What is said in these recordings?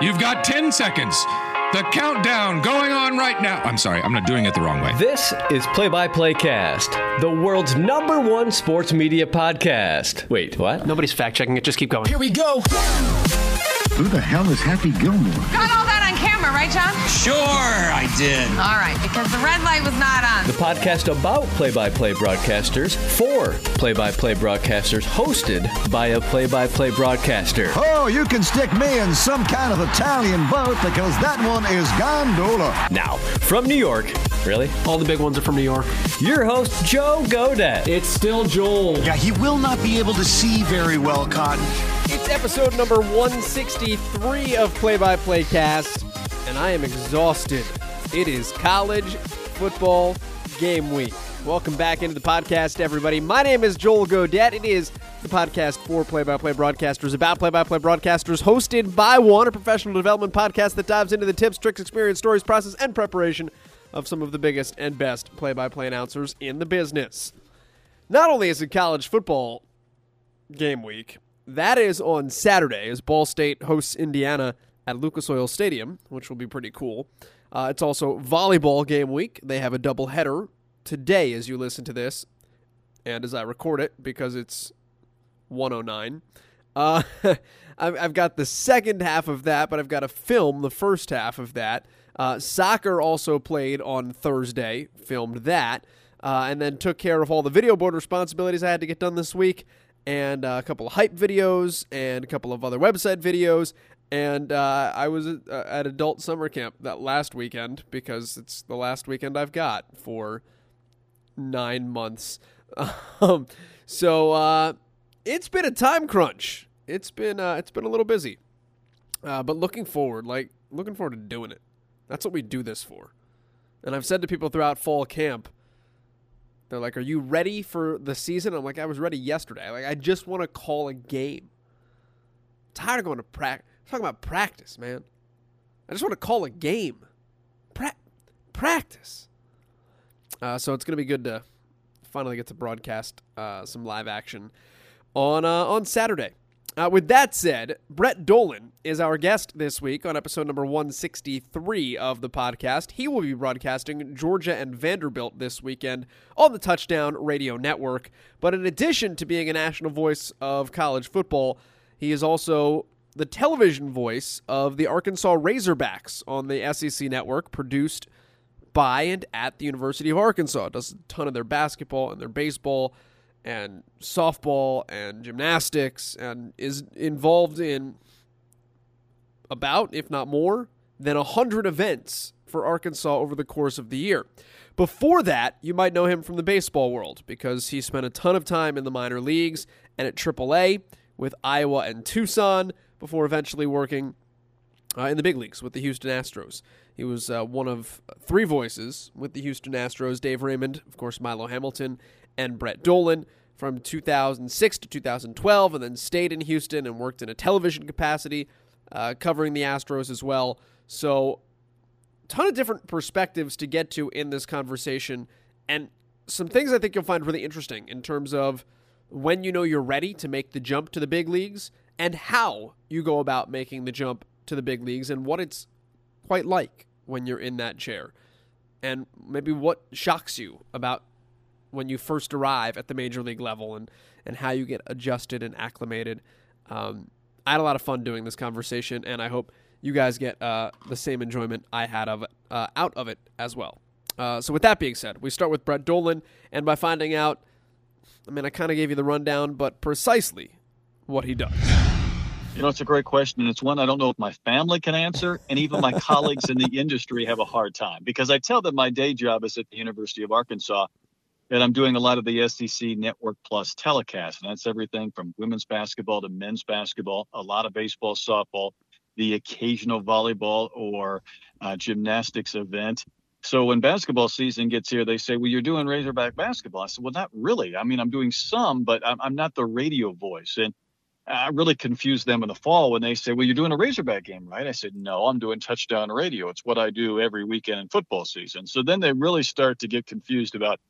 You've got 10 seconds. The countdown going on right now. I'm sorry, I'm not doing it the wrong way. This is Play by Play Cast, the world's number one sports media podcast. Wait, what? Nobody's fact checking it. Just keep going. Here we go. Who the hell is Happy Gilmore? Got all that on camera, right, John? Sure, I did. All right, because the red light was not on. The podcast about play by play broadcasters for play by play broadcasters, hosted by a play by play broadcaster. Oh, you can stick me in some kind of Italian boat because that one is gondola. Now, from New York, really? All the big ones are from New York. Your host, Joe Godet. It's still Joel. Yeah, he will not be able to see very well, Cotton. It's episode number 163 of Play by Play Cast, and I am exhausted. It is college football game week. Welcome back into the podcast, everybody. My name is Joel Godet. It is the podcast for play by play broadcasters, about play by play broadcasters, hosted by one, a professional development podcast that dives into the tips, tricks, experience, stories, process, and preparation of some of the biggest and best play by play announcers in the business. Not only is it college football game week, that is on Saturday as Ball State hosts Indiana at Lucas Oil Stadium, which will be pretty cool. Uh, it's also volleyball game week. They have a doubleheader today as you listen to this, and as I record it because it's 109. Uh, I've, got the second half of that, but I've got to film the first half of that. Uh, soccer also played on Thursday, filmed that, uh, and then took care of all the video board responsibilities I had to get done this week, and uh, a couple of hype videos, and a couple of other website videos. And uh, I was at, uh, adult summer camp that last weekend because it's the last weekend I've got for nine months. Um, so uh, it's been a time crunch. It's been uh, it's been a little busy, uh, but looking forward, like looking forward to doing it. That's what we do this for. And I've said to people throughout fall camp, they're like, "Are you ready for the season?" I'm like, "I was ready yesterday. Like I just want to call a game. I'm tired of going to practice. Talking about practice, man. I just want to call a game. Pra- practice." Uh, so it's to be good to finally get to broadcast uh, some live action on uh, on Saturday. Uh, with that said, Brett Dolan is our guest this week on episode number 163 of the podcast. He will be broadcasting Georgia and Vanderbilt this weekend on the Touchdown Radio Network. But in addition to being a national voice of college football, he is also the television voice of the Arkansas Razorbacks on the SEC network, produced by and at the University of Arkansas. Does a ton of their basketball and their baseball and softball and gymnastics and is involved in about, if not more, than 100 events for Arkansas over the course of the year. Before that, you might know him from the baseball world because he spent a ton of time in the minor leagues and at AAA with Iowa and Tucson before eventually working uh, in the big leagues with the Houston Astros. He was uh, one of three voices with the Houston Astros Dave Raymond, of course, Milo Hamilton, and Brett Dolan from 2006 to 2012, and then stayed in Houston and worked in a television capacity uh, covering the Astros as well. So, ton of different perspectives to get to in this conversation, and some things I think you'll find really interesting in terms of when you know you're ready to make the jump to the big leagues and how you go about making the jump to the big leagues and what it's quite like when you're in that chair and maybe what shocks you about when you first arrive at the major league level and, and how you get adjusted and acclimated. Um, I had a lot of fun doing this conversation, and I hope you guys get uh, the same enjoyment I had of uh, out of it as well. Uh, so, with that being said, we start with Brett Dolan, and by finding out, I mean, I kind of gave you the rundown, but precisely what he does. You know, it's a great question. And it's one I don't know if my family can answer, and even my colleagues in the industry have a hard time because I tell them my day job is at the University of Arkansas, and I'm doing a lot of the SEC Network Plus telecast. And that's everything from women's basketball to men's basketball, a lot of baseball, softball, the occasional volleyball or uh, gymnastics event. So when basketball season gets here, they say, "Well, you're doing Razorback basketball." I said, "Well, not really. I mean, I'm doing some, but I'm, I'm not the radio voice." And I really confuse them in the fall when they say, "Well, you're doing a Razorback game, right?" I said, "No, I'm doing touchdown radio. It's what I do every weekend in football season." So then they really start to get confused about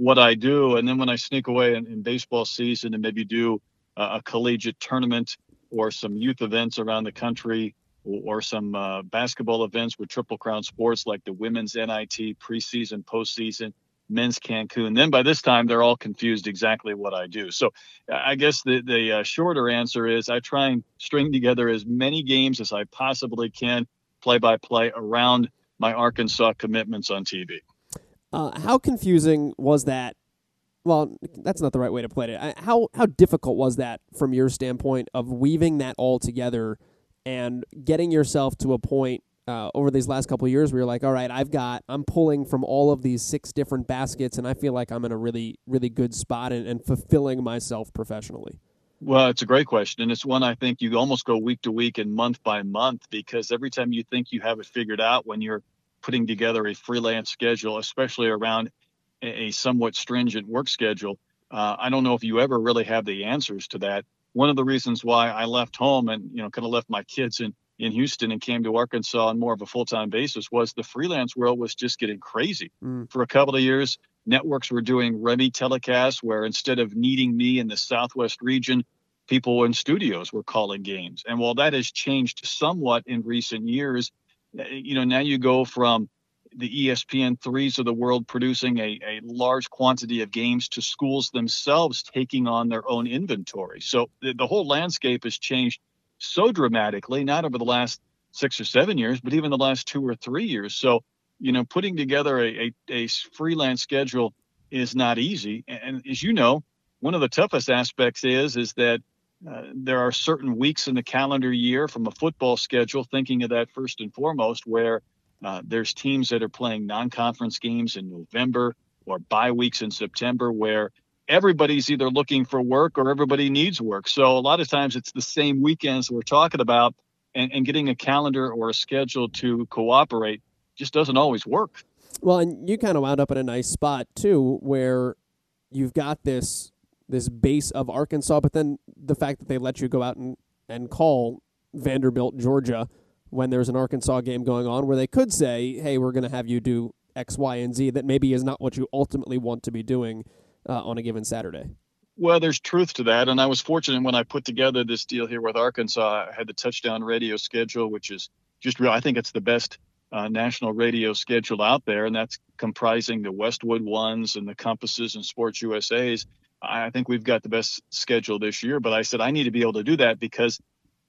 what I do, and then when I sneak away in, in baseball season and maybe do uh, a collegiate tournament or some youth events around the country, or, or some uh, basketball events with Triple Crown Sports, like the women's NIT preseason, postseason, men's Cancun. Then by this time, they're all confused exactly what I do. So I guess the the uh, shorter answer is I try and string together as many games as I possibly can, play by play around my Arkansas commitments on TV. Uh, how confusing was that? Well, that's not the right way to put it. How how difficult was that from your standpoint of weaving that all together and getting yourself to a point uh, over these last couple years where you're like, all right, I've got, I'm pulling from all of these six different baskets, and I feel like I'm in a really, really good spot and, and fulfilling myself professionally? Well, it's a great question. And it's one I think you almost go week to week and month by month because every time you think you have it figured out when you're putting together a freelance schedule, especially around a, a somewhat stringent work schedule, uh, I don't know if you ever really have the answers to that. One of the reasons why I left home and, you know, kind of left my kids in in Houston and came to Arkansas on more of a full time basis was the freelance world was just getting crazy. Mm. For a couple of years, networks were doing REMI telecasts where instead of needing me in the Southwest region, people in studios were calling games. And while that has changed somewhat in recent years, Uh, you know, now you go from the ESPN threes of the world producing a, a large quantity of games to schools themselves taking on their own inventory. So the, the whole landscape has changed so dramatically, not over the last six or seven years, but even the last two or three years. So, you know, putting together a, a, a freelance schedule is not easy. And as you know, one of the toughest aspects is is that uh, there are certain weeks in the calendar year from a football schedule, thinking of that first and foremost, where uh, there's teams that are playing non-conference games in November or bye weeks in September, where everybody's either looking for work or everybody needs work. So a lot of times it's the same weekends we're talking about, and, and getting a calendar or a schedule to cooperate just doesn't always work. Well, and you kind of wound up in a nice spot too, where you've got this this base of Arkansas, but then the fact that they let you go out and, and call Vanderbilt, Georgia, when there's an Arkansas game going on, where they could say, "Hey, we're going to have you do X, Y, and Z," that maybe is not what you ultimately want to be doing uh, on a given Saturday. Well, there's truth to that, and I was fortunate when I put together this deal here with Arkansas. I had the touchdown radio schedule, which is just real. I think it's the best uh, national radio schedule out there, and that's comprising the Westwood ones and the Compasses and Sports USA's. I think we've got the best schedule this year, but I said I need to be able to do that because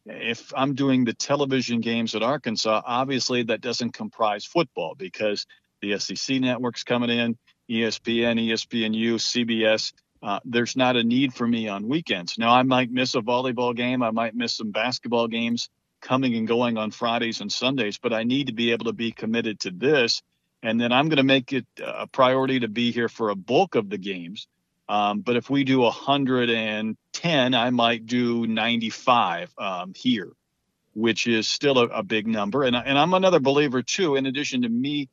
if I'm doing the television games at Arkansas, obviously that doesn't comprise football because the SEC network's coming in. ESPN, ESPNU, CBS. Uh, there's not a need for me on weekends. Now, I might miss a volleyball game. I might miss some basketball games coming and going on Fridays and Sundays, but I need to be able to be committed to this. And then I'm going to make it a priority to be here for a bulk of the games. Um, but if we do 110, I might do 95 um, here, which is still a, a big number. And, and I'm another believer, too, in addition to me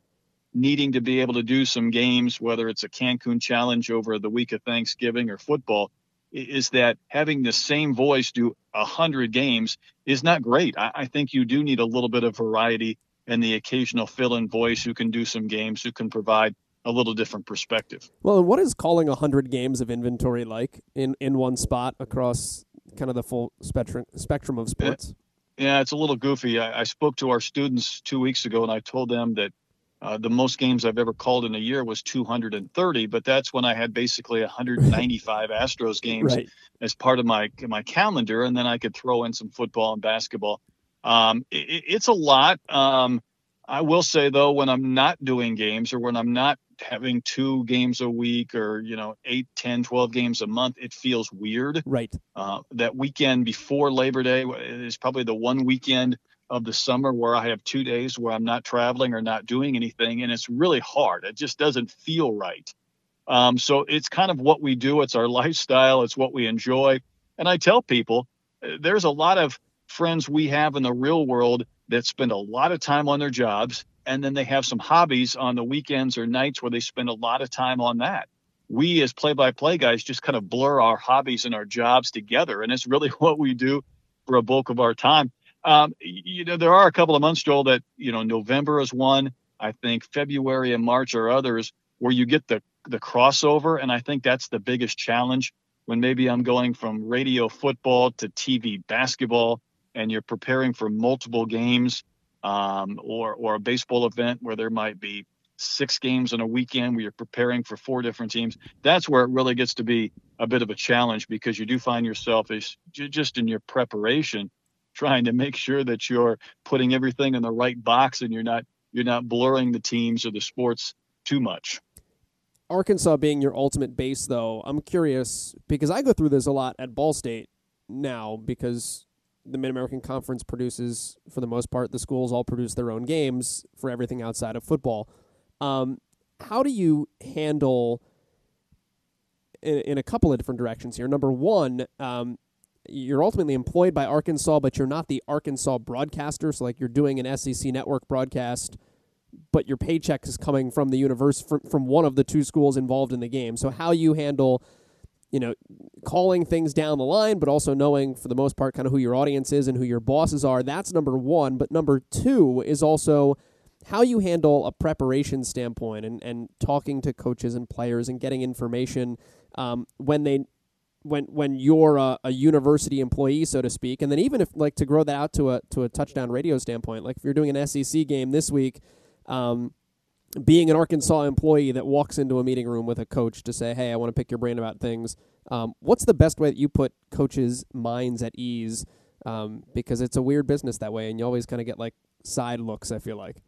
needing to be able to do some games, whether it's a Cancun challenge over the week of Thanksgiving or football, is that having the same voice do a hundred games is not great. I, I, think you do need a little bit of variety and the occasional fill-in voice who can do some games, who can provide a little different perspective. Well, what is calling a hundred games of inventory like in in one spot across kind of the full spectrum spectrum of sports? Yeah, it's a little goofy. I, I spoke to our students two weeks ago, and I told them that uh, the most games I've ever called in a year was 230, but that's when I had basically 195 Astros games right. as part of my my calendar, and then I could throw in some football and basketball. Um, it, it's a lot. Um, I will say though, when I'm not doing games or when I'm not having two games a week or you know 8 10 12 games a month it feels weird right uh, that weekend before labor day is probably the one weekend of the summer where I have two days where I'm not traveling or not doing anything, and it's really hard. It just doesn't feel right. Um, so it's kind of what we do. It's our lifestyle. It's what we enjoy. And I tell people uh, there's a lot of friends we have in the real world that spend a lot of time on their jobs, and then they have some hobbies on the weekends or nights where they spend a lot of time on that. We, as play by play guys, just kind of blur our hobbies and our jobs together. And it's really what we do for a bulk of our time. Um, you know, there are a couple of months, Joel, that, you know, November is one. I think February and March are others where you get the, the crossover. And I think that's the biggest challenge when maybe I'm going from radio football to TV basketball and you're preparing for multiple games um, or or a baseball event where there might be six games in a weekend where you're preparing for four different teams, that's where it really gets to be a bit of a challenge because you do find yourself is just in your preparation trying to make sure that you're putting everything in the right box and you're not you're not blurring the teams or the sports too much. Arkansas being your ultimate base, though, I'm curious because I go through this a lot at Ball State now because the Mid American Conference produces, for the most part, the schools all produce their own games for everything outside of football. Um, how do you handle in, in, a couple of different directions here? Number one, um, you're ultimately employed by Arkansas, but you're not the Arkansas broadcaster. So, like, you're doing an SEC network broadcast, but your paycheck is coming from the universe from, from one of the two schools involved in the game. So, how you handle you know, calling things down the line, but also knowing for the most part kind of who your audience is and who your bosses are. That's number one. But number two is also how you handle a preparation standpoint and, and talking to coaches and players and getting information um, when they when when you're a, a, university employee, so to speak, and then even if like to grow that out to a to a touchdown radio standpoint, like if you're doing an SEC game this week, um, being an Arkansas employee that walks into a meeting room with a coach to say, "Hey, I want to pick your brain about things," um, what's the best way that you put coaches' minds at ease? Um, because it's a weird business that way, and you always kind of get like side looks. I feel like.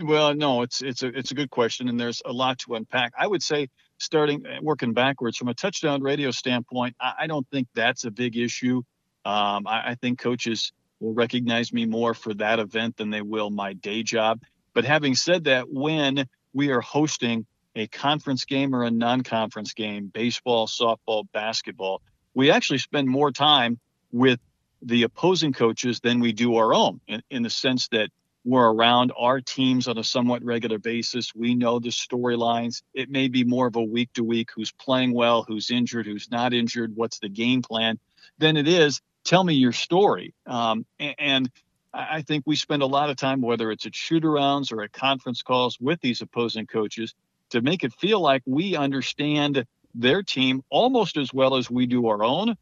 Well, no, it's it's a it's a good question, and there's a lot to unpack. I would say starting uh, working backwards from a touchdown radio standpoint, I, I don't think that's a big issue. Um, I, I, think coaches will recognize me more for that event than they will my day job. But having said that, when we are hosting a conference game or a non-conference game, baseball, softball, basketball, we actually spend more time with the opposing coaches than we do our own in, in the sense that we're around our teams on a somewhat regular basis. We know the storylines. It may be more of a week to week who's playing well, who's injured, who's not injured, what's the game plan, than it is tell me your story. Um, and, and I think we spend a lot of time, whether it's at shoot arounds or at conference calls with these opposing coaches, to make it feel like we understand their team almost as well as we do our own.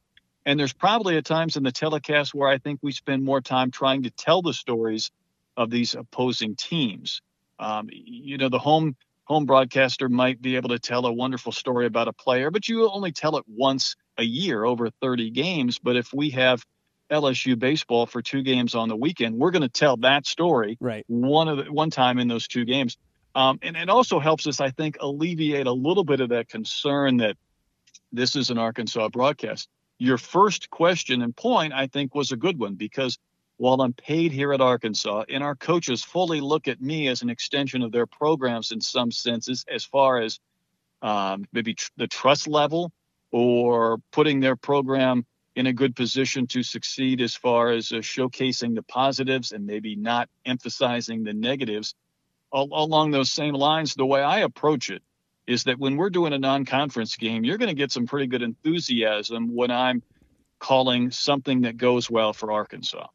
And there's probably at times in the telecast where I think we spend more time trying to tell the stories of these opposing teams. Um, you know, the home home broadcaster might be able to tell a wonderful story about a player, but you only tell it once a year over 30 games. But if we have LSU baseball for two games on the weekend, we're going to tell that story right one of the, one time in those two games. Um, and it also helps us, I think, alleviate a little bit of that concern that this is an Arkansas broadcast. Your first question and point, I think, was a good one because while I'm paid here at Arkansas, and our coaches fully look at me as an extension of their programs in some senses, as far as um, maybe tr- the trust level or putting their program in a good position to succeed as far as uh, showcasing the positives and maybe not emphasizing the negatives. All, along those same lines, the way I approach it is that when we're doing a non conference game, you're going to get some pretty good enthusiasm when I'm calling something that goes well for Arkansas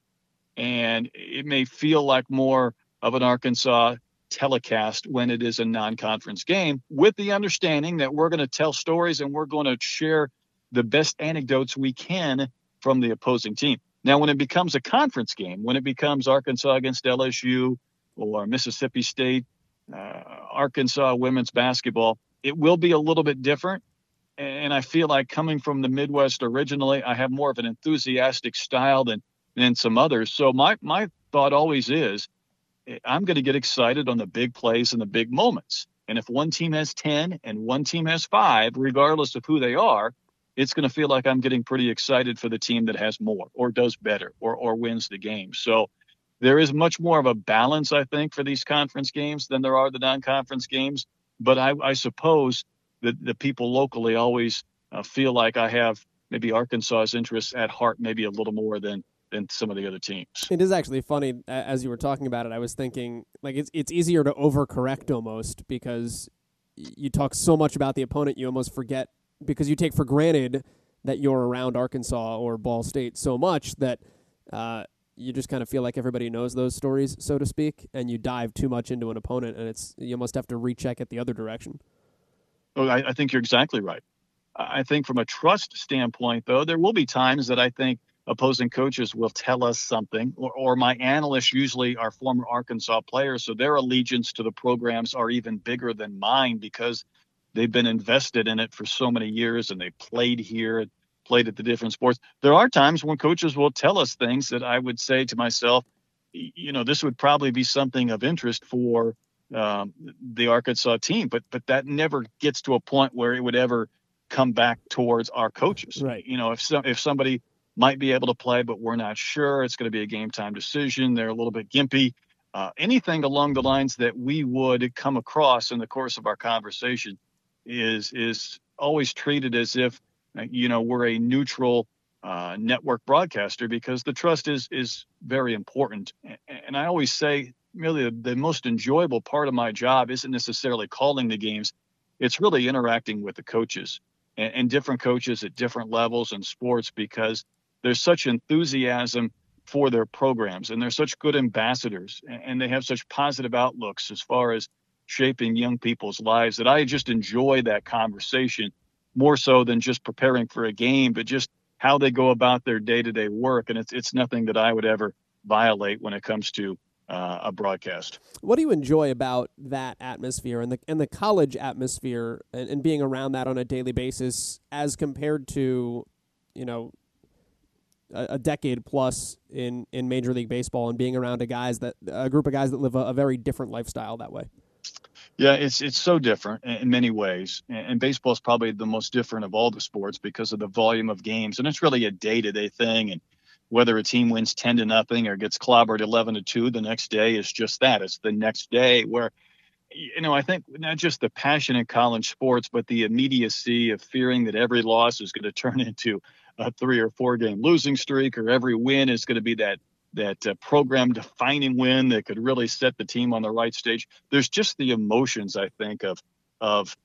and it may feel like more of an Arkansas telecast when it is a non-conference game with the understanding that we're going to tell stories and we're going to share the best anecdotes we can from the opposing team. Now, when it becomes a conference game, when it becomes Arkansas against LSU or Mississippi State, uh, Arkansas women's basketball, it will be a little bit different. And I feel like coming from the Midwest originally, I have more of an enthusiastic style than and some others. So my my thought always is I'm going to get excited on the big plays and the big moments. And if one team has 10 and one team has 5, regardless of who they are, it's going to feel like I'm getting pretty excited for the team that has more or does better or or wins the game. So there is much more of a balance, I think, for these conference games than there are the non-conference games. But I, I suppose that the people locally always uh, feel like I have maybe Arkansas's interests at heart, maybe a little more than than some of the other teams. It is actually funny as you were talking about it. I was thinking like it's it's easier to overcorrect almost because you talk so much about the opponent, you almost forget because you take for granted that you're around Arkansas or Ball State so much that uh, you just kind of feel like everybody knows those stories, so to speak, and you dive too much into an opponent, and it's you almost have to recheck it the other direction. Oh, I, I think you're exactly right. I think from a trust standpoint, though, there will be times that I think opposing coaches will tell us something, or, or my analysts usually are former Arkansas players, so their allegiance to the programs are even bigger than mine because they've been invested in it for so many years and they played here played at the different sports. There are times when coaches will tell us things that I would say to myself, you know, this would probably be something of interest for um, the Arkansas team, but but that never gets to a point where it would ever come back towards our coaches. Right. You know, if so, if somebody might be able to play, but we're not sure, it's going to be a game time decision. They're a little bit gimpy. Uh, anything along the lines that we would come across in the course of our conversation is is always treated as if uh, you know we're a neutral uh, network broadcaster because the trust is is very important. And I always say, really, the, the most enjoyable part of my job isn't necessarily calling the games; it's really interacting with the coaches and, and different coaches at different levels in sports because there's such enthusiasm for their programs and they're such good ambassadors and they have such positive outlooks as far as shaping young people's lives that I just enjoy that conversation more so than just preparing for a game, but just how they go about their day-to-day work. And it's it's nothing that I would ever violate when it comes to uh, a broadcast. What do you enjoy about that atmosphere and the and the college atmosphere and, and being around that on a daily basis as compared to, you know, a, a, decade plus in, in Major League Baseball and being around a guys that a group of guys that live a, a very different lifestyle that way? Yeah, it's it's so different in many ways, and baseball is probably the most different of all the sports because of the volume of games, and it's really a day-to-day thing. And whether a team wins ten to nothing or gets clobbered eleven to two, the next day is just that. It's the next day where, you know, I think not just the passion in college sports, but the immediacy of fearing that every loss is going to turn into a three or four game losing streak, or every win is going to be that that uh, program defining win that could really set the team on the right stage. There's just the emotions I think of of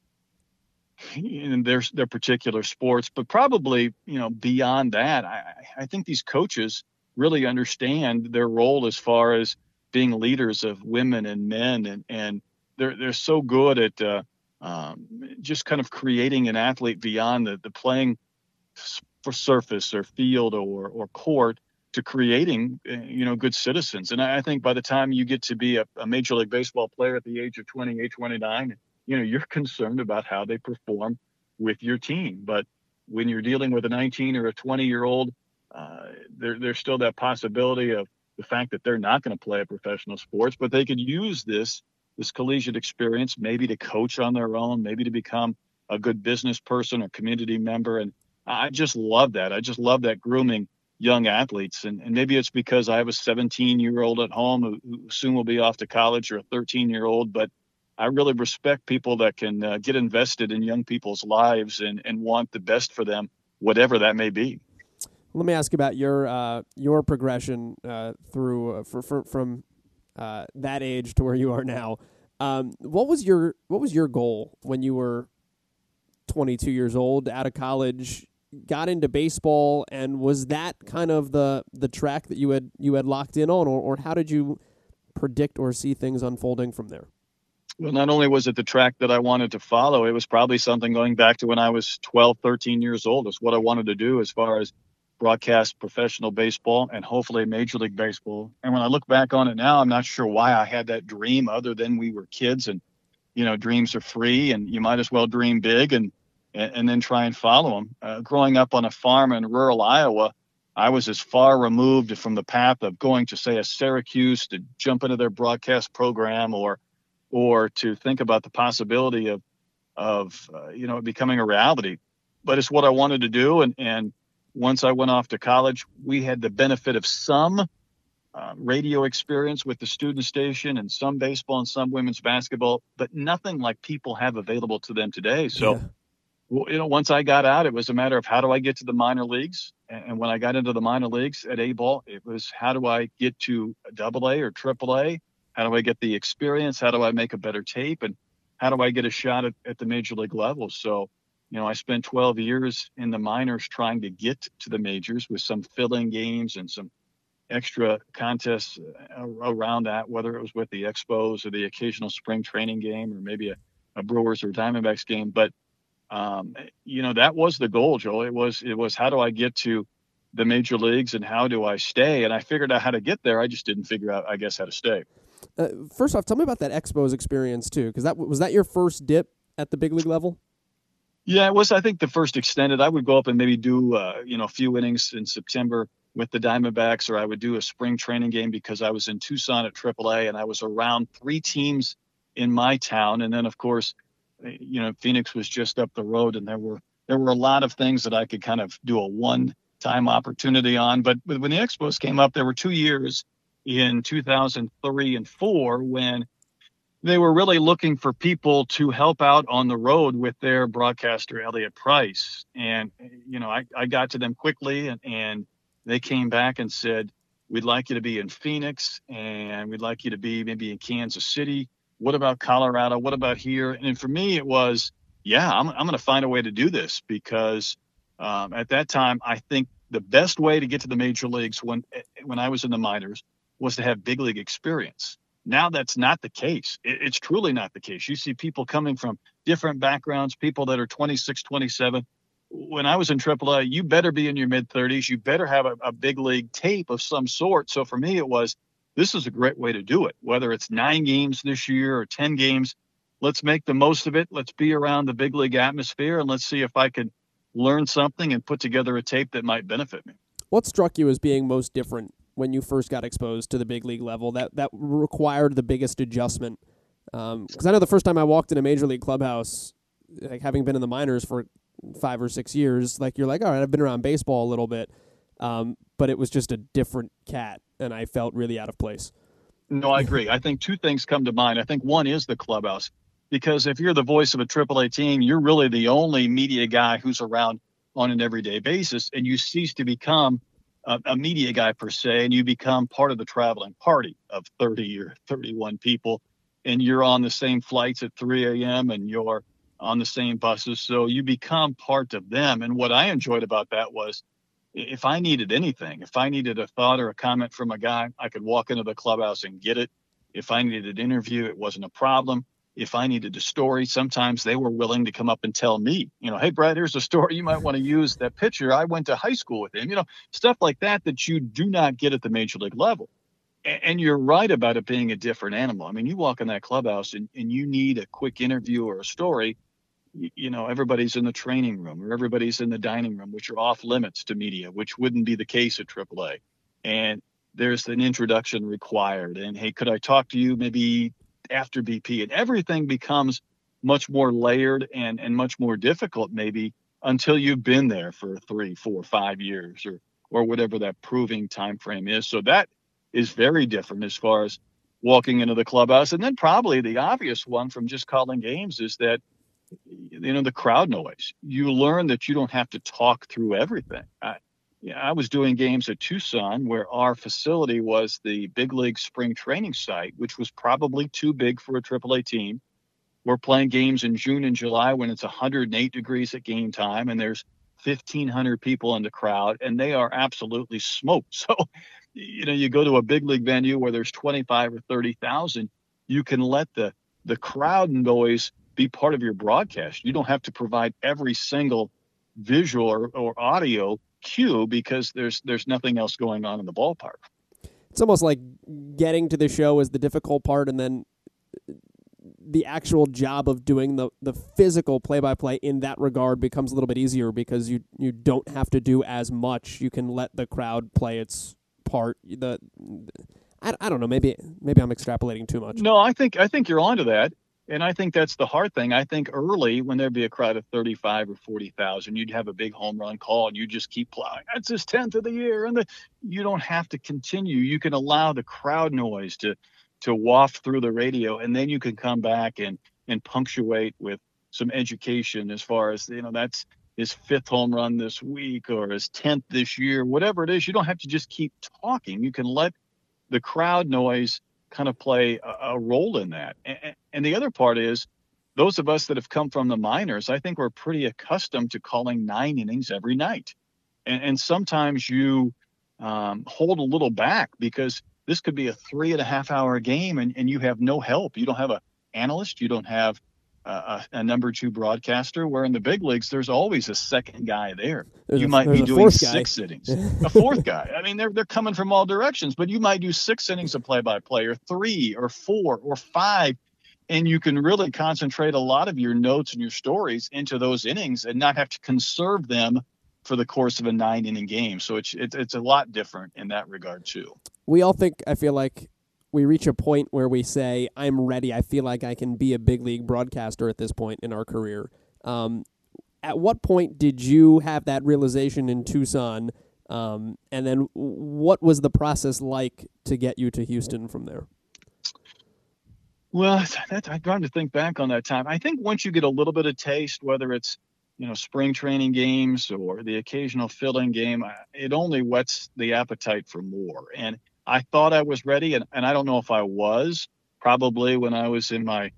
in their their particular sports, but probably you know beyond that, I, I think these coaches really understand their role as far as being leaders of women and men, and and they're they're so good at uh, um, just kind of creating an athlete beyond the the playing for surface or field or or court to creating uh, you know good citizens. And i think by the time you get to be a, a, major league baseball player at the age of 28 29 you know you're concerned about how they perform with your team. But when you're dealing with a 19 or a 20 year old uh, there, there's still that possibility of the fact that they're not going to play a professional sports but they could use this this collegiate experience maybe to coach on their own maybe to become a good business person or community member. And i just love that. I just love that grooming young athletes. And, and maybe it's because I have a 17 year old at home who, who, soon will be off to college or a 13 year old, but I really respect people that can uh, get invested in young people's lives and, and want the best for them, whatever that may be. Let me ask about your uh, your progression uh, through uh, for, for, from uh, that age to where you are now. Um, what was your what was your goal when you were 22 years old, out of college? Got into baseball, and was that kind of the the track that you had you had locked in on, or, or how did you predict or see things unfolding from there? Well, not only was it the track that I wanted to follow, it was probably something going back to when I was 12, 13 years old. It's what I wanted to do as far as broadcast professional baseball and hopefully Major League Baseball. And when I look back on it now, I'm not sure why I had that dream other than we were kids and, you know, dreams are free and you might as well dream big. And and, and then try and follow them. Uh, growing up on a farm in rural Iowa, I was as far removed from the path of going to say a Syracuse to jump into their broadcast program or or to think about the possibility of of uh, you know becoming a reality. But it's what I wanted to do, and and once I went off to college, we had the benefit of some uh, radio experience with the student station and some baseball and some women's basketball, but nothing like people have available to them today. So. Yeah you know, once I got out, it was a matter of how do I get to the minor leagues? And when I got into the minor leagues at A ball, it was how do I get to double A or triple A? How do I get the experience? How do I make a better tape? And how do I get a shot at, at the major league level? So, you know, I spent 12 years in the minors trying to get to the majors with some filling games and some extra contests uh, around that, whether it was with the Expos or the occasional spring training game or maybe a, a Brewers or Diamondbacks game. But um, you know that was the goal joel it was it was how do i get to the major leagues and how do I stay? And I figured out how to get there. I just didn't figure out, I guess, how to stay. Uh, first off, tell me about that Expos experience too, because that was that your first dip at the big league level. Yeah, it was. I think the first extended. I would go up and maybe do uh, you know a few innings in September with the Diamondbacks, or I would do a spring training game because I was in Tucson at AAA and I was around three teams in my town, and then of course, Uh, you know Phoenix was just up the road, and there were there were a lot of things that I could kind of do a one time opportunity on. But when the Expos came up, there were two years in 2003 and four when they were really looking for people to help out on the road with their broadcaster Elliott Price. And you know, I, I got to them quickly and, and they came back and said, We'd like you to be in Phoenix and we'd like you to be maybe in Kansas City. What about Colorado? What about here? And for me, it was, yeah, I'm, I'm going to find a way to do this because um, at that time, I think the best way to get to the major leagues when when I was in the minors was to have big league experience. Now that's not the case. It's truly not the case. You see people coming from different backgrounds, people that are 26, 27. When I was in AAA, you better be in your mid 30s. You better have a, a big league tape of some sort. So for me, it was this is a great way to do it. Whether it's nine games this year or 10 games, let's make the most of it. Let's be around the big league atmosphere and let's see if I can learn something and put together a tape that might benefit me. What struck you as being most different when you first got exposed to the big league level that that required the biggest adjustment? Because um, I know the first time I walked in a major league clubhouse, like having been in the minors for five or six years, like you're like, all right, I've been around baseball a little bit, um, but it was just a different cat, and I felt really out of place. No, I agree. I think two things come to mind. I think one is the clubhouse, because if you're the voice of a AAA team, you're really the only media guy who's around on an everyday basis, and you cease to become a, a, media guy per se, and you become part of the traveling party of 30 or 31 people, and you're on the same flights at 3 a.m. and you're on the same buses, so you become part of them. And what I enjoyed about that was, if I needed anything, if I needed a thought or a comment from a guy, I could walk into the clubhouse and get it. If I needed an interview, it wasn't a problem if I needed a story, sometimes they were willing to come up and tell me, you know, hey, Brad, here's a story you might want to use. That picture, I went to high school with him, you know, stuff like that that you do not get at the major league level. And you're right about it being a different animal. I mean, you walk in that clubhouse and, and you need a quick interview or a story. You know, everybody's in the training room or everybody's in the dining room, which are off limits to media, which wouldn't be the case at AAA. And there's an introduction required. And hey, could I talk to you maybe after BP, and everything becomes much more layered and and much more difficult maybe until you've been there for three, four, five years or or whatever that proving time frame is. So that is very different as far as walking into the clubhouse. And then probably the obvious one from just calling games is that you know the crowd noise. You learn that you don't have to talk through everything. I, yeah, I was doing games at Tucson where our facility was the big league spring training site, which was probably too big for a AAA team. We're playing games in June and July when it's 108 degrees at game time and there's 1,500 people in the crowd and they are absolutely smoked. So, you know, you go to a big league venue where there's 25 or 30,000, you can let the the crowd noise be part of your broadcast. You don't have to provide every single visual or, or audio cue because there's there's nothing else going on in the ballpark. It's almost like getting to the show is the difficult part, and then the actual job of doing the, the physical play by play in that regard becomes a little bit easier because you you don't have to do as much. You can let the crowd play its part. The I, I don't know. Maybe maybe I'm extrapolating too much. No, I think I think you're onto that. And I think that's the hard thing. I think early, when there'd be a crowd of 35 or 40,000, you'd have a big home run call and you just keep plowing. That's his 10th of the year. And the, you don't have to continue. You can allow the crowd noise to, to waft through the radio. And then you can come back and, and punctuate with some education as far as, you know, that's his fifth home run this week or his 10th this year, whatever it is. You don't have to just keep talking. You can let the crowd noise kind of play a, a role in that. And, and the other part is those of us that have come from the minors, I think we're pretty accustomed to calling nine innings every night. And, and sometimes you um, hold a little back because this could be a three and a half hour game and, and you have no help. You don't have an analyst, you don't have a, a number two broadcaster. Where in the big leagues, there's always a second guy there. There's you a- might be doing guy. six innings, a fourth guy. I mean, they're they're coming from all directions, but you might do six innings of play-by-play, or three, or four, or five, and you can really concentrate a lot of your notes and your stories into those innings, and not have to conserve them for the course of a nine-inning game. So it's it's it's a lot different in that regard too. we all think I feel like we reach a point where we say I'm ready. I feel like I can be a big league broadcaster at this point in our career. Um, at what point did you have that realization in Tucson? Um, and then what was the process like to get you to Houston from there? Well, that, I'm trying to think back on that time. I think once you get a little bit of taste, whether it's you know spring training games or the occasional fill-in game, it only whets the appetite for more. And I thought I was ready, and, and I don't know if I was. Probably when I was in my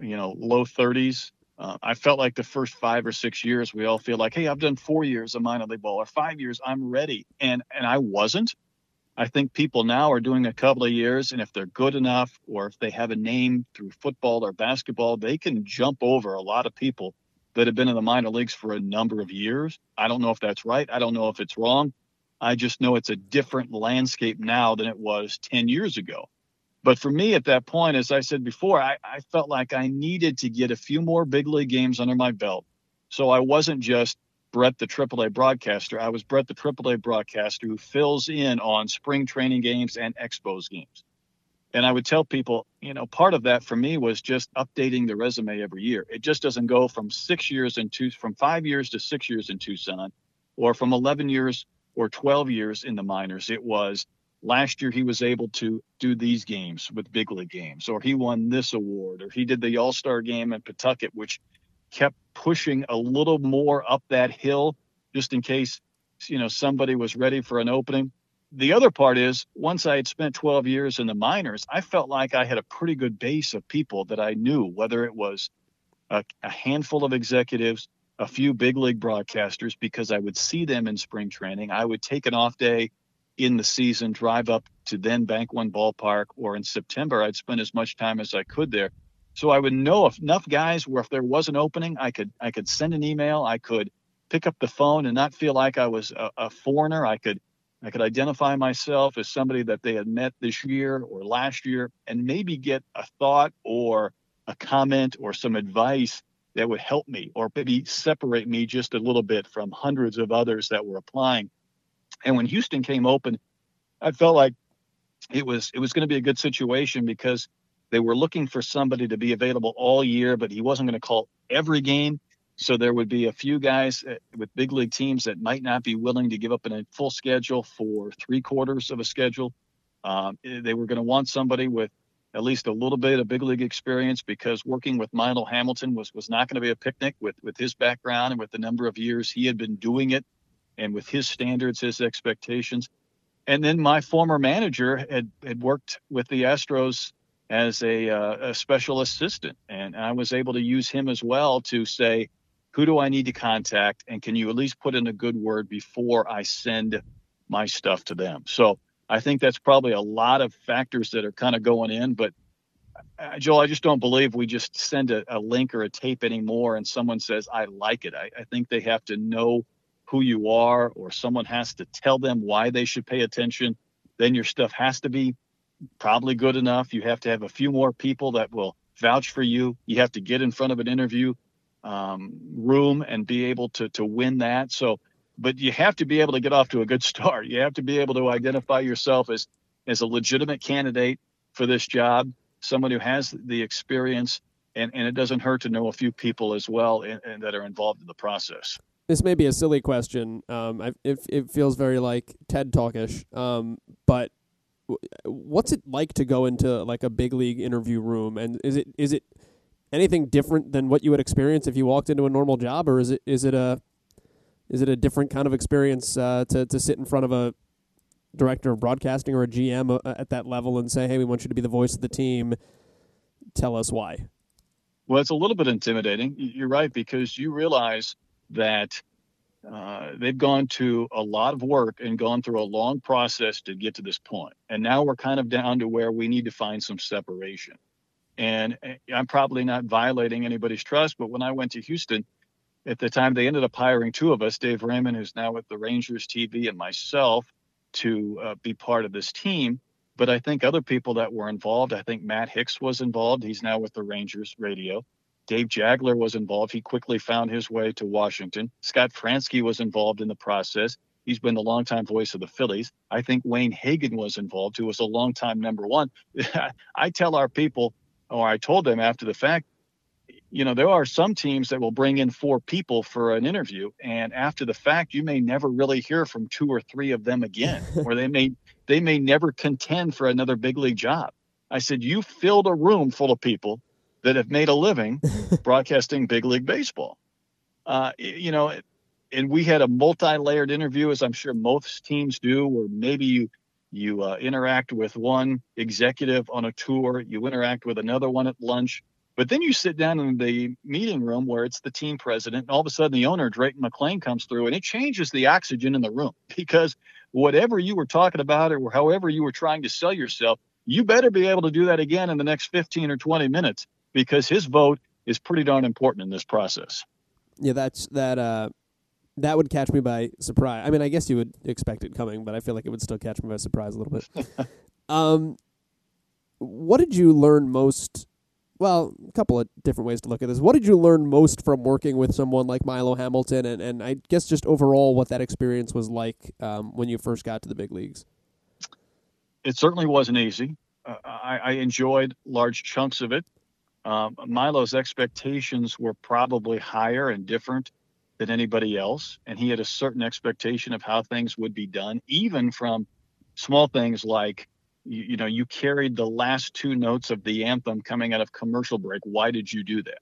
you know low 30s, uh, I felt like the first five or six years we all feel like, hey, I've done four years of minor league ball or five years, I'm ready, and and I wasn't. I think people now are doing a couple of years, and if they're good enough, or if they have a name through football or basketball, they can jump over a lot of people that have been in the minor leagues for a number of years. I don't know if that's right. I don't know if it's wrong. I just know it's a different landscape now than it was 10 years ago. But for me at that point, as I said before, I, I felt like I needed to get a few more big league games under my belt. So I wasn't just Brett the AAA broadcaster. I was Brett the AAA broadcaster who fills in on spring training games and expos games. And I would tell people, you know, part of that for me was just updating the resume every year. It just doesn't go from six years in two, from five years to six years in Tucson, or from 11 years or 12 years in the minors. It was last year he was able to do these games with big league games, or he won this award, or he did the All Star game in Pawtucket, which kept pushing a little more up that hill just in case you know somebody was ready for an opening the other part is once i had spent 12 years in the minors i felt like i had a pretty good base of people that i knew whether it was a, a handful of executives a few big league broadcasters because i would see them in spring training. I would take an off day in the season drive up to then bank one ballpark or in september i'd spend as much time as i could there. So I would know if enough guys where if there was an opening, I could I could send an email, I could pick up the phone and not feel like I was a, a foreigner. I could I could identify myself as somebody that they had met this year or last year, and maybe get a thought or a comment or some advice that would help me or maybe separate me just a little bit from hundreds of others that were applying. And when Houston came open, I felt like it was it was going to be a good situation because they were looking for somebody to be available all year, but he wasn't going to call every game. So there would be a few guys uh, with big league teams that might not be willing to give up a full schedule for three quarters of a schedule. Um, they were going to want somebody with at least a little bit of big league experience because working with Milo Hamilton was was not going to be a picnic with with his background and with the number of years he had been doing it, and with his standards, his expectations. And then my former manager had had worked with the Astros as a, uh, a special assistant, and I was able to use him as well to say, who do I need to contact, and can you at least put in a good word before I send my stuff to them? So I think that's probably a lot of factors that are kind of going in, but. Uh, Joel, I just don't believe we just send a, a link or a tape anymore and someone says, I like it. I, I think they have to know who you are, or someone has to tell them why they should pay attention. Then your stuff has to be probably good enough. You have to have a few more people that will vouch for you. You have to get in front of an interview um, room and be able to to win that. So, but you have to be able to get off to a good start. You have to be able to identify yourself as as a legitimate candidate for this job, someone who has the experience, and and it doesn't hurt to know a few people as well and, and that are involved in the process. This may be a silly question. Um, I, it it feels very like TED Talkish. Um, but what's it like to go into like a big league interview room? And is it is it anything different than what you would experience if you walked into a normal job, or is it is it a is it a different kind of experience uh, to to sit in front of a director of broadcasting or a GM uh, at that level and say, "Hey, we want you to be the voice of the team. Tell us why." Well, it's a little bit intimidating. You're right because you realize that uh, they've gone to a lot of work and gone through a long process to get to this point, and now we're kind of down to where we need to find some separation. And uh, I'm probably not violating anybody's trust, but when I went to Houston, at the time they ended up hiring two of us, Dave Raymond, who's now with the Rangers TV, and myself, to uh, be part of this team. But I think other people that were involved, I think Matt Hicks was involved. He's now with the Rangers radio. Dave Jageler was involved. He quickly found his way to Washington. Scott Franzke was involved in the process. He's been the longtime voice of the Phillies. I think Wayne Hagin was involved, who was a longtime number one. I tell our people, or I told them after the fact, you know, there are some teams that will bring in four people for an interview, and after the fact, you may never really hear from two or three of them again, or they may they may never contend for another big league job. I said, you filled a room full of people that have made a living broadcasting big league baseball. Uh, you know, and we had a multi-layered interview, as I'm sure most teams do, where maybe you you uh, interact with one executive on a tour, you interact with another one at lunch, but then you sit down in the meeting room where it's the team president, and all of a sudden the owner, Drayton McLane, comes through, and it changes the oxygen in the room because whatever you were talking about or however you were trying to sell yourself, you better be able to do that again in the next 15 or 20 minutes because his vote is pretty darn important in this process. Yeah, that's that. Uh, that would catch me by surprise. I mean, I guess you would expect it coming, but I feel like it would still catch me by surprise a little bit. um, what did you learn most? Well, a couple of different ways to look at this. What did you learn most from working with someone like Milo Hamilton, and, and I guess just overall what that experience was like um, when you first got to the big leagues? It certainly wasn't easy. Uh, I, I enjoyed large chunks of it. Um, Milo's expectations were probably higher and different than anybody else, and he had a certain expectation of how things would be done, even from small things like, you, you know, you carried the last two notes of the anthem coming out of commercial break. Why did you do that?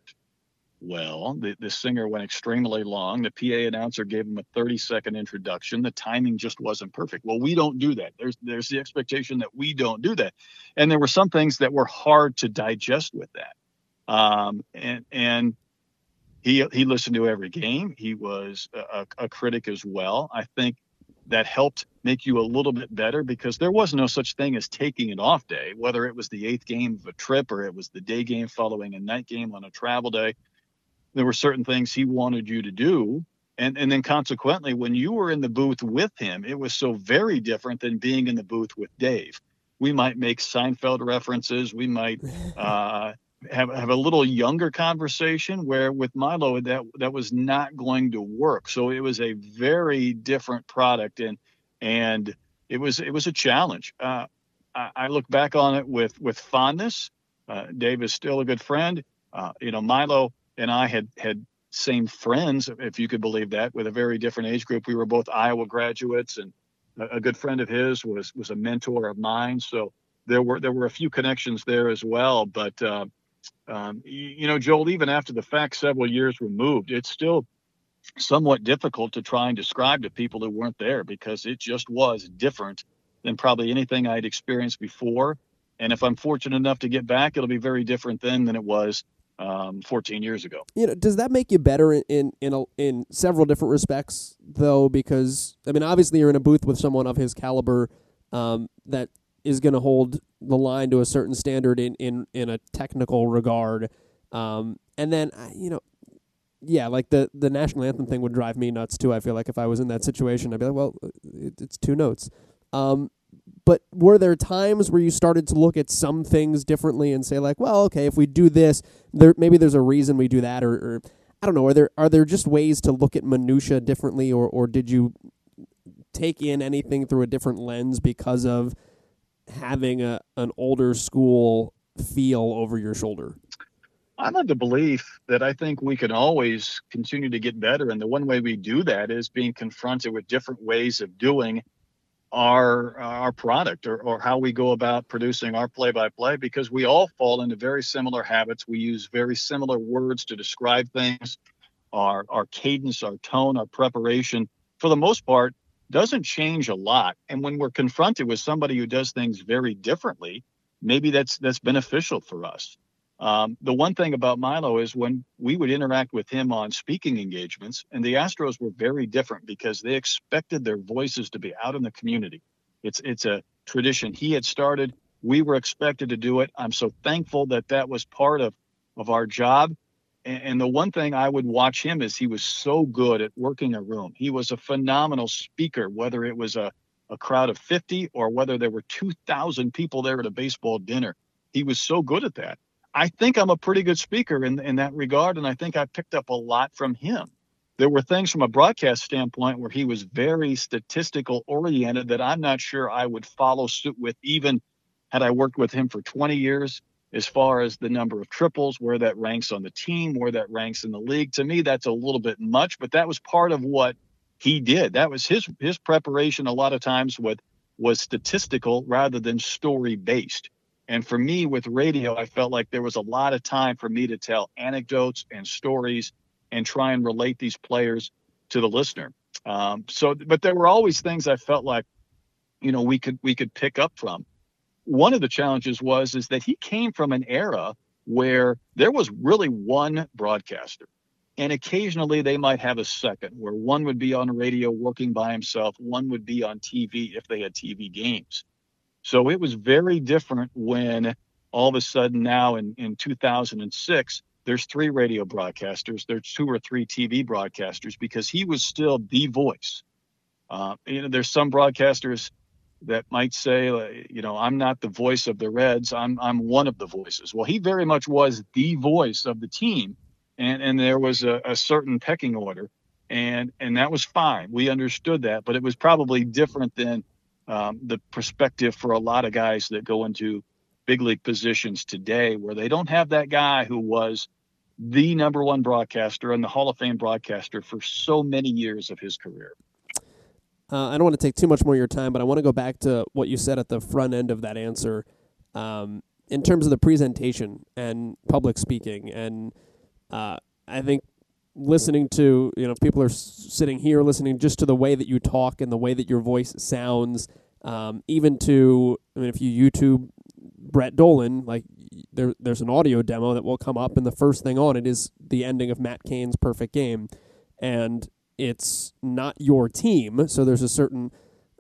Well, the, the singer went extremely long. The PA announcer gave him a 30 second introduction. The timing just wasn't perfect. Well, we don't do that. There's there's the expectation that we don't do that. And there were some things that were hard to digest with that. Um, and and he he listened to every game. He was a, a critic as well. I think that helped make you a little bit better because there was no such thing as taking an off day, whether it was the eighth game of a trip or it was the day game following a night game on a travel day. There were certain things he wanted you to do. And, and then consequently, when you were in the booth with him, it was so very different than being in the booth with Dave. We might make Seinfeld references. We might uh, have, have a little younger conversation where with Milo that that was not going to work. So it was a very different product and and it was it was a challenge. Uh, I, I, look back on it with with fondness. Uh, Dave is still a good friend. Uh, you know, Milo and I had had same friends, if you could believe that, with a very different age group. We were both Iowa graduates, and a, a good friend of his was was a mentor of mine. So there were there were a few connections there as well. But uh, um, you, you know, Joel, even after the fact several years removed, it's still somewhat difficult to try and describe to people who weren't there because it just was different than probably anything I'd experienced before. And if I'm fortunate enough to get back, it'll be very different then than it was um, 14 years ago. You know, does that make you better in in in, a, in several different respects, though? Because I mean, obviously, you're in a booth with someone of his caliber um, that is going to hold the line to a certain standard in in in a technical regard. Um, and then you know, yeah, like the the national anthem thing would drive me nuts too. I feel like if I was in that situation, I'd be like, well, it, it's two notes. Um, but were there times where you started to look at some things differently and say like, well, okay, if we do this, there maybe there's a reason we do that, or, or I don't know. Are there are there just ways to look at minutia differently, or or did you take in anything through a different lens because of having a an older school feel over your shoulder? I'm of the belief that I think we can always continue to get better. And the one way we do that is being confronted with different ways of doing our our product or, or how we go about producing our play by play because we all fall into very similar habits. We use very similar words to describe things. Our our cadence, our tone, our preparation, for the most part, doesn't change a lot. And when we're confronted with somebody who does things very differently, maybe that's that's beneficial for us. Um, the one thing about Milo is when we would interact with him on speaking engagements, and the Astros were very different because they expected their voices to be out in the community. It's it's a tradition he had started We were expected to do it. I'm so thankful that that was part of, of our job. And, the one thing I would watch him is he was so good at working a room. He was a phenomenal speaker, whether it was a, a crowd of 50 or whether there were 2,000 people there at a baseball dinner. He was so good at that. I think I'm a pretty good speaker in, in that regard, and I think I picked up a lot from him there were things from a broadcast standpoint where he was very statistical oriented that I'm not sure I would follow suit with, even had I worked with him for 20 years, as far as the number of triples, where that ranks on the team, where that ranks in the league. To me, that's a little bit much, but that was part of what he did. That was his his preparation a lot of times with was statistical rather than story based. And for me with radio, I felt like there was a lot of time for me to tell anecdotes and stories and try and relate these players to the listener. Um, so, but there were always things I felt like, you know, we could we could pick up from. One of the challenges was is that he came from an era where there was really one broadcaster, and occasionally they might have a second, where one would be on radio working by himself, one would be on TV if they had TV games. So it was very different when all of a sudden now in, in 2006 there's three radio broadcasters, there's two or three TV broadcasters because he was still the voice. Uh, you know, there's some broadcasters that might say, you know, I'm not the voice of the Reds. I'm I'm one of the voices. Well, he very much was the voice of the team, and and there was a, a certain pecking order, and and that was fine. We understood that, but it was probably different than um, the perspective for a lot of guys that go into big league positions today, where they don't have that guy who was the number one broadcaster and the Hall of Fame broadcaster for so many years of his career. Uh, I don't want to take too much more of your time, but I want to go back to what you said at the front end of that answer um, in terms of the presentation and public speaking. And uh, I think listening to, you know, if people are sitting here listening just to the way that you talk and the way that your voice sounds, um, even to, I mean, if you YouTube Brett Dolan, like there, there's an audio demo that will come up, and the first thing on it is the ending of Matt Cain's perfect game, and it's not your team, so there's a certain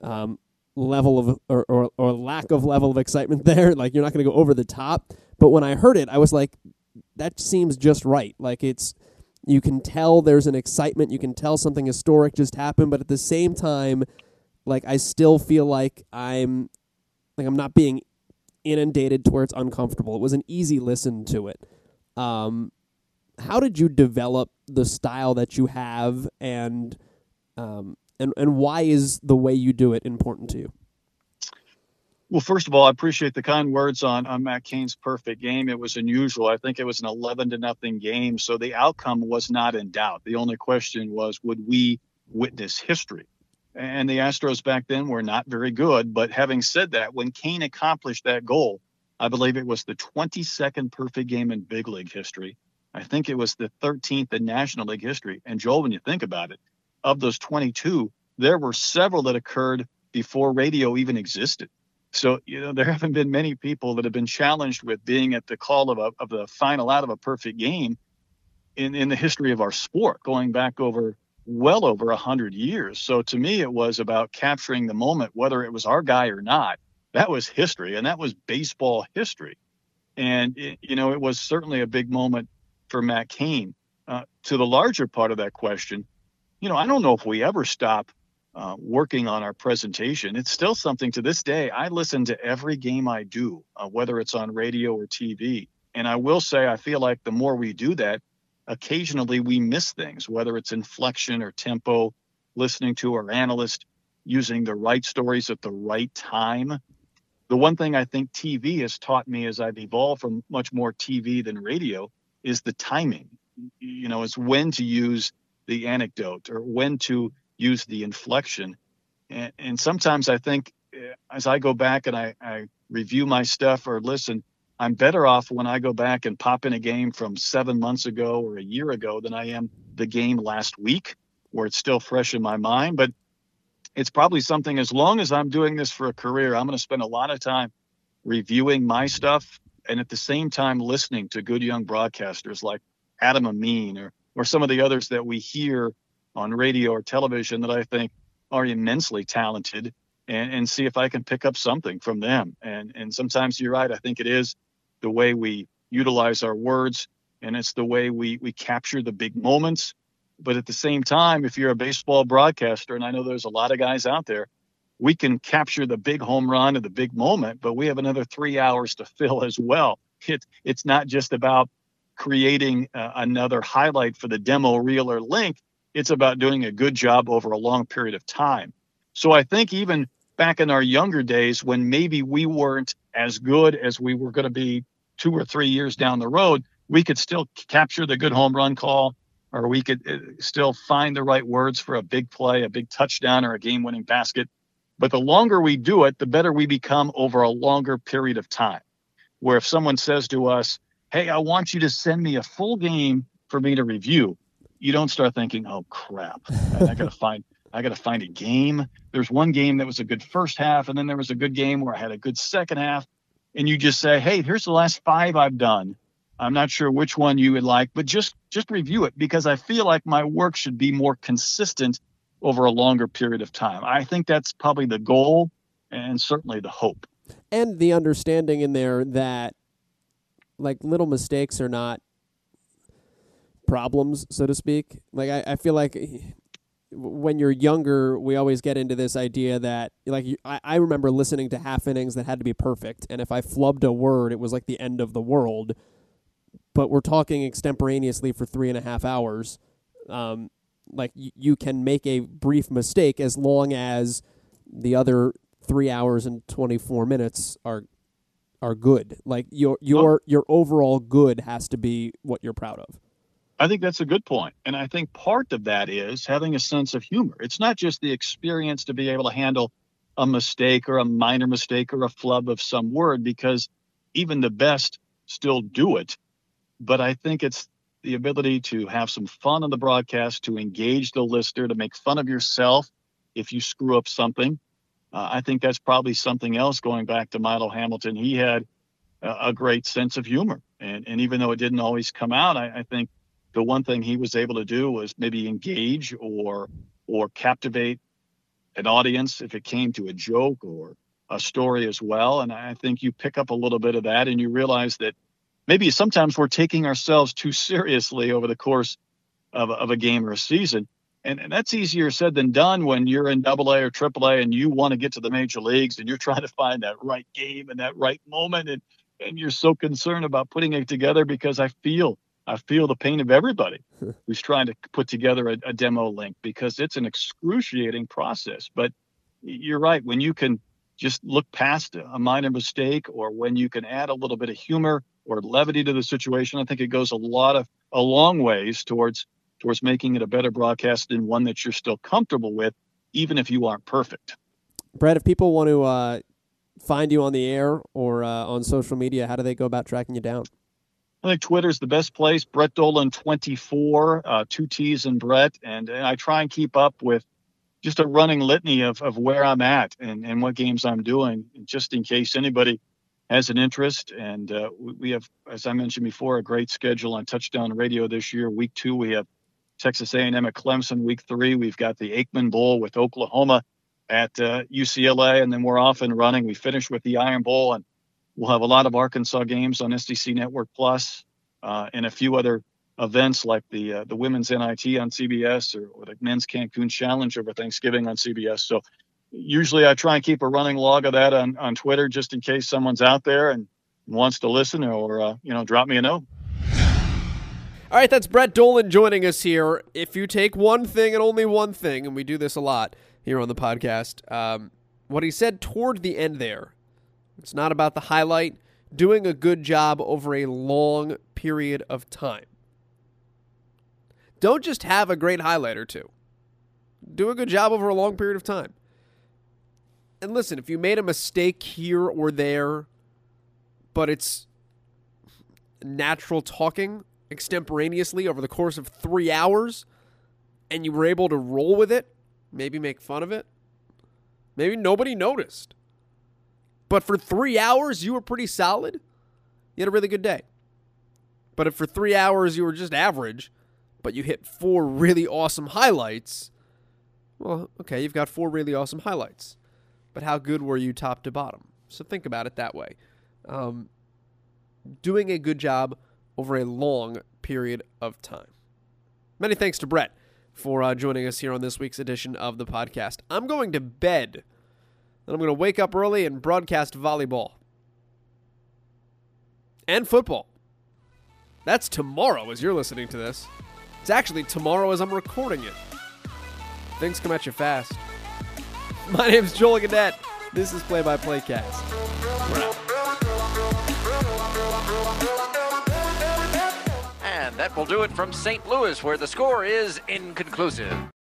um, level of or, or, or lack of level of excitement there. Like you're not going to go over the top. But when I heard it, I was like, that seems just right. Like it's you can tell there's an excitement, you can tell something historic just happened, but at the same time, like I still feel like I'm like I'm not being inundated to where it's uncomfortable. It was an easy listen to it. Um, how did you develop the style that you have, and um, and and why is the way you do it important to you? Well, first of all, I appreciate the kind words on, on Matt Cain's perfect game. It was unusual. I think it was an 11 to nothing game, so the outcome was not in doubt. The only question was, would we witness history? And the Astros back then were not very good. But having said that, when Cain accomplished that goal, I believe it was the 22nd perfect game in big league history. I think it was the 13th in National League history. And Joel, when you think about it, of those 22, there were several that occurred before radio even existed. So, you know, there haven't been many people that have been challenged with being at the call of, a, of the final out of a perfect game in, in the history of our sport, going back over well over a hundred years. So to me, it was about capturing the moment, whether it was our guy or not. That was history, and that was baseball history. And it, you know, it was certainly a big moment for Matt Cain. Uh, to the larger part of that question, you know, I don't know if we ever stop uh, working on our presentation. It's still something to this day. I listen to every game I do, uh, whether it's on radio or TV. And I will say, I feel like the more we do that, occasionally we miss things, whether it's inflection or tempo, listening to our analyst, using the right stories at the right time. The one thing I think TV has taught me as I've evolved from much more TV than radio is the timing. You know, it's when to use the anecdote or when to use the inflection. And, and sometimes I think eh, as I go back and I, I review my stuff or listen, I'm better off when I go back and pop in a game from seven months ago or a year ago than I am the game last week, where it's still fresh in my mind. But it's probably something, as long as I'm doing this for a career, I'm going to spend a lot of time reviewing my stuff and at the same time listening to good young broadcasters like Adam Amin or, or some of the others that we hear on radio or television that I think are immensely talented and, and see if I can pick up something from them. And and sometimes you're right. I think it is the way we utilize our words, and it's the way we we capture the big moments. But at the same time, if you're a baseball broadcaster, and I know there's a lot of guys out there, we can capture the big home run or the big moment, but we have another three hours to fill as well. It, it's not just about creating uh, another highlight for the demo reel or link. It's about doing a good job over a long period of time. So I think even back in our younger days when maybe we weren't as good as we were going to be two or three years down the road, we could still capture the good home run call, or we could uh, still find the right words for a big play, a big touchdown, or a game winning basket. But the longer we do it, the better we become over a longer period of time. Where if someone says to us, Hey, I want you to send me a full game for me to review, you don't start thinking, Oh crap, I gotta find I got to find a game. There's one game that was a good first half, and then there was a good game where I had a good second half. And you just say, "Hey, here's the last five I've done. I'm not sure which one you would like, but just just review it because I feel like my work should be more consistent over a longer period of time. I think that's probably the goal and certainly the hope. And the understanding in there that like little mistakes are not problems, so to speak. Like I, I feel like when you're younger, we always get into this idea that, like, I, I remember listening to half innings that had to be perfect, and if I flubbed a word, it was like the end of the world. But we're talking extemporaneously for three and a half hours. Um, like, y- you can make a brief mistake as long as the other three hours and twenty four minutes are are good. Like your your your overall good has to be what you're proud of. I think that's a good. And I think part of that is having a sense of humor. It's not just the experience to be able to handle a mistake or a minor mistake or a flub of some word, because even the best still do it. But I think it's the ability to have some fun on the broadcast, to engage the listener, to make fun of yourself if you screw up something. Uh, I think that's probably something else going back to Milo Hamilton. He had a, a great sense of humor. And, and even though it didn't always come out, I, I think the one thing he was able to do was maybe engage or or captivate an audience if it came to a joke or a story as well. And I think you pick up a little bit of that and you realize that maybe sometimes we're taking ourselves too seriously over the course of, of a game or a season. And, and that's easier said than done when you're in double A or triple A and you want to get to the major leagues and you're trying to find that right game and that right moment. And, and you're so concerned about putting it together because I feel I feel the pain of everybody who's trying to put together a, a, demo link because it's an excruciating process. But you're right. When you can just look past a minor mistake or when you can add a little bit of humor or levity to the situation, I think it goes a lot of a long ways towards towards making it a better broadcast and one that you're still comfortable with, even if you aren't perfect. Brett, if people want to uh, find you on the air or uh, on social media, how do they go about tracking you down? I think Twitter's the best place. Brett Dolan 24, uh, two T's and Brett. And, and, I try and keep up with just a running litany of, of where I'm at and, and what games I'm doing, just in case anybody has an interest. And uh, we have, as I mentioned before, a great schedule on Touchdown Radio this year. Week two, we have Texas A&M at Clemson. Week three, we've got the Aikman Bowl with Oklahoma at uh, UCLA, and then we're off and running. We finish with the Iron Bowl and We'll have a lot of Arkansas games on SEC Network Plus, uh, and a few other events like the uh, the women's NIT on CBS or, or, the men's Cancun Challenge over Thanksgiving on CBS. So usually I try and keep a running log of that on, on Twitter just in case someone's out there and wants to listen or uh, you know drop me a note. All right, that's Brett Dolan joining us here. If you take one thing and only one thing, and we do this a lot here on the podcast, um, what he said toward the end there it's not about the highlight, doing a good job over a long period of time. Don't just have a great highlight or two. Do a good job over a long period of time. And listen, if you made a mistake here or there, but it's natural talking extemporaneously over the course of three hours, and you were able to roll with it, maybe make fun of it, maybe nobody noticed. But for three hours, you were pretty solid. You had a really good day. But if for three hours you were just average, but you hit four really awesome highlights, well, okay, you've got four really awesome highlights. But how good were you top to bottom? So think about it that way. Um, doing a good job over a long period of time. Many thanks to Brett for uh, joining us here on this week's edition of the podcast. I'm going to bed. Then I'm going to wake up early and broadcast volleyball and football. That's tomorrow as you're listening to this. It's actually tomorrow as I'm recording it. Things come at you fast. My name's Joel Gadet. This is Play by Play Cast. We're out. And that will do it from St. Louis, where the score is inconclusive.